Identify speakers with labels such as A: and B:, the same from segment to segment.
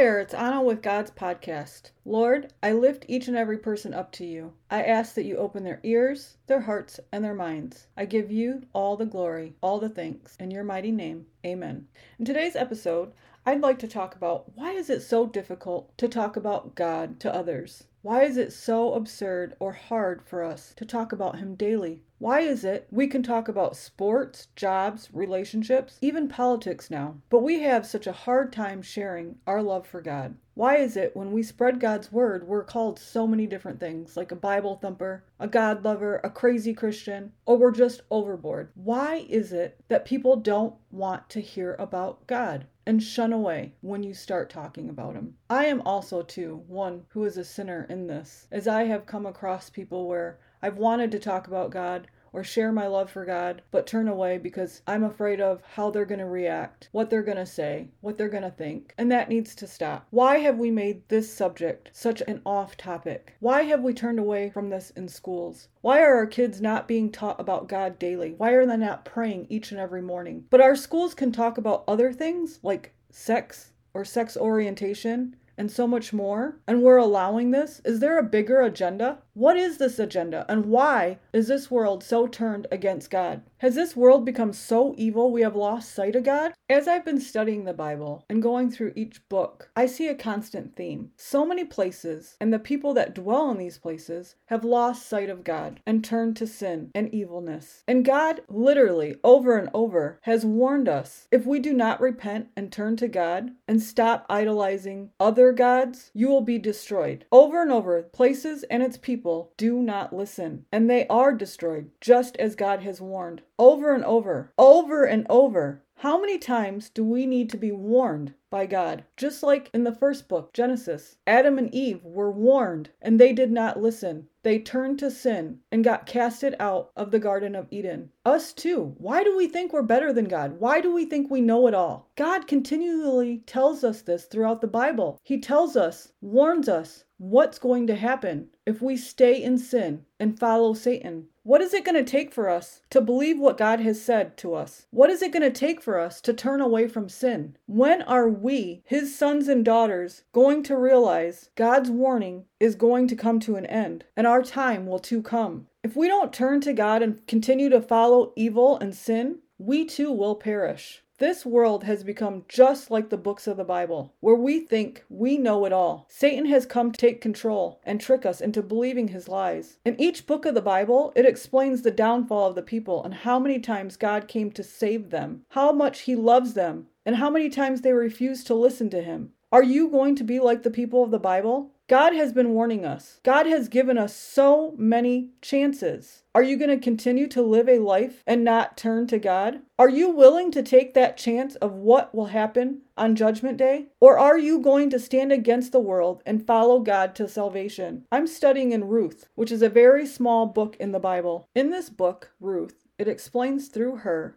A: it's Anna with God's podcast. Lord, I lift each and every person up to you. I ask that you open their ears, their hearts, and their minds. I give you all the glory, all the thanks. In your mighty name, amen. In today's episode, I'd like to talk about why is it so difficult to talk about God to others? Why is it so absurd or hard for us to talk about Him daily? Why is it we can talk about sports, jobs, relationships, even politics now, but we have such a hard time sharing our love for God? Why is it when we spread God's word, we're called so many different things, like a Bible thumper, a God lover, a crazy Christian, or we're just overboard? Why is it that people don't want to hear about God? and shun away when you start talking about him. I am also, too, one who is a sinner in this, as I have come across people where I've wanted to talk about God or share my love for God, but turn away because I'm afraid of how they're going to react, what they're going to say, what they're going to think. And that needs to stop. Why have we made this subject such an off topic? Why have we turned away from this in schools? Why are our kids not being taught about God daily? Why are they not praying each and every morning? But our schools can talk about other things like sex or sex orientation and so much more, and we're allowing this? Is there a bigger agenda? What is this agenda, and why is this world so turned against God? Has this world become so evil we have lost sight of God? As I've been studying the Bible and going through each book, I see a constant theme. So many places, and the people that dwell in these places, have lost sight of God and turned to sin and evilness. And God, literally, over and over, has warned us if we do not repent and turn to God and stop idolizing other gods, you will be destroyed. Over and over, places and its people do not listen, and they are destroyed, just as God has warned over and over, over and over. How many times do we need to be warned by God? Just like in the first book, Genesis, Adam and Eve were warned and they did not listen. They turned to sin and got casted out of the Garden of Eden. Us too. Why do we think we're better than God? Why do we think we know it all? God continually tells us this throughout the Bible. He tells us, warns us, what's going to happen if we stay in sin and follow Satan. What is it going to take for us to believe what God has said to us? What is it going to take for us to turn away from sin? When are we, his sons and daughters, going to realize God's warning is going to come to an end and our time will too come? If we don't turn to God and continue to follow evil and sin, we too will perish. This world has become just like the books of the Bible, where we think we know it all. Satan has come to take control and trick us into believing his lies. In each book of the Bible, it explains the downfall of the people and how many times God came to save them, how much he loves them, and how many times they refused to listen to him. Are you going to be like the people of the Bible? God has been warning us. God has given us so many chances. Are you going to continue to live a life and not turn to God? Are you willing to take that chance of what will happen on Judgment Day? Or are you going to stand against the world and follow God to salvation? I'm studying in Ruth, which is a very small book in the Bible. In this book, Ruth, it explains through her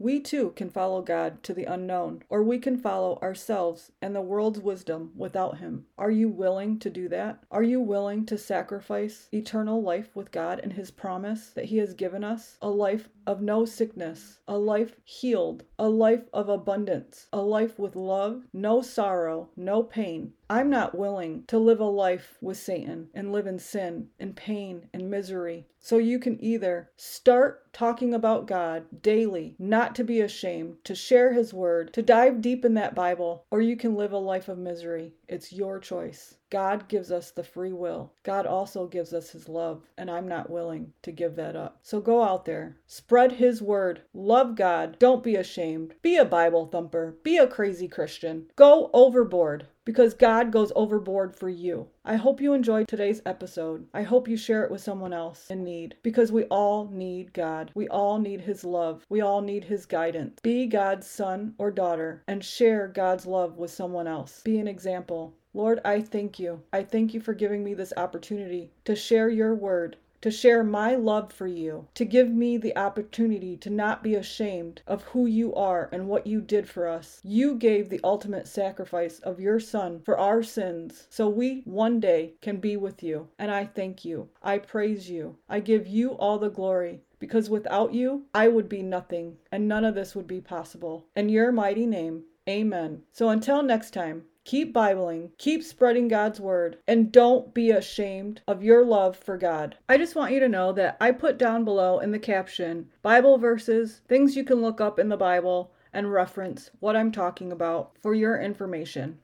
A: we too can follow God to the unknown, or we can follow ourselves and the world's wisdom without Him. Are you willing to do that? Are you willing to sacrifice eternal life with God and His promise that He has given us? A life of no sickness, a life healed, a life of abundance, a life with love, no sorrow, no pain, I'm not willing to live a life with Satan and live in sin and pain and misery. So you can either start talking about God daily, not to be ashamed, to share His word, to dive deep in that Bible, or you can live a life of misery. It's your choice. God gives us the free will. God also gives us His love, and I'm not willing to give that up. So go out there, spread His word, love God, don't be ashamed, be a Bible thumper, be a crazy Christian, go overboard because God goes overboard for you. I hope you enjoyed today's episode. I hope you share it with someone else in need because we all need God. We all need His love. We all need His guidance. Be God's son or daughter and share God's love with someone else. Be an example. Lord, I thank you. I thank you for giving me this opportunity to share your word, to share my love for you, to give me the opportunity to not be ashamed of who you are and what you did for us. You gave the ultimate sacrifice of your Son for our sins so we one day can be with you. And I thank you. I praise you. I give you all the glory because without you, I would be nothing and none of this would be possible. In your mighty name, amen. So until next time, keep Bibling, keep spreading God's word, and don't be ashamed of your love for God. I just want you to know that I put down below in the caption Bible verses, things you can look up in the Bible, and reference what I'm talking about for your information.